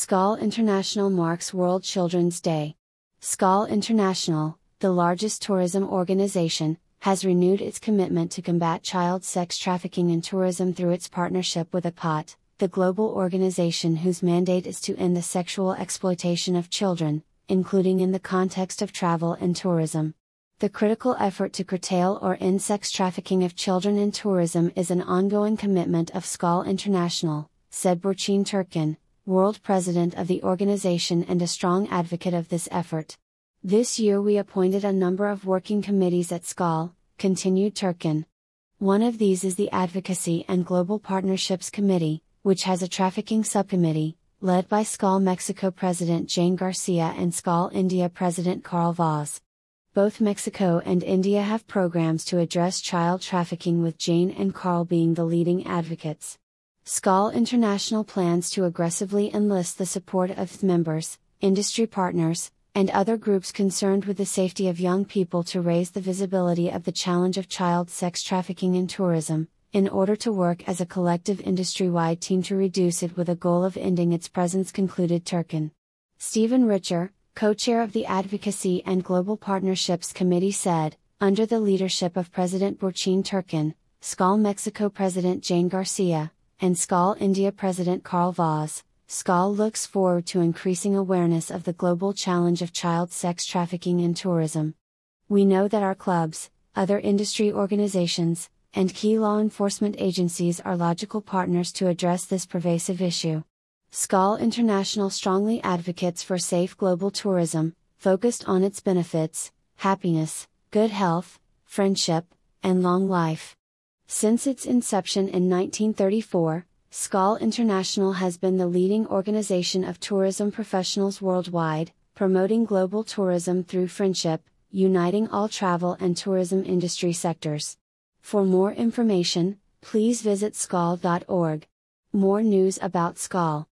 Skål International marks World Children's Day. Skål International, the largest tourism organization, has renewed its commitment to combat child sex trafficking in tourism through its partnership with ECPAT, the global organization whose mandate is to end the sexual exploitation of children, including in the context of travel and tourism. The critical effort to curtail or end sex trafficking of children in tourism is an ongoing commitment of Skål International, said Burçin Türkkan, world president of the organization and a strong advocate of this effort. This year we appointed a number of working committees at Skål, continued Türkkan. One of these is the Advocacy and Global Partnerships Committee, which has a trafficking subcommittee, led by Skål Mexico President Jane Garcia and Skål India President Carl Vaz. Both Mexico and India have programs to address child trafficking with Jane and Carl being the leading advocates. Skål International plans to aggressively enlist the support of its members, industry partners, and other groups concerned with the safety of young people to raise the visibility of the challenge of child sex trafficking in tourism, in order to work as a collective industry wide team to reduce it with a goal of ending its presence, concluded Türkkan. Stephen Richer, co chair of the Advocacy and Global Partnerships Committee, said, under the leadership of President Burçin Türkkan, Skål Mexico President Jane Garcia, and Skål India President Carl Vaz, Skål looks forward to increasing awareness of the global challenge of child sex trafficking in tourism. We know that our clubs, other industry organizations, and key law enforcement agencies are logical partners to address this pervasive issue. Skål International strongly advocates for safe global tourism, focused on its benefits, happiness, good health, friendship, and long life. Since its inception in 1934, Skål International has been the leading organization of tourism professionals worldwide, promoting global tourism through friendship, uniting all travel and tourism industry sectors. For more information, please visit skal.org. More news about Skål.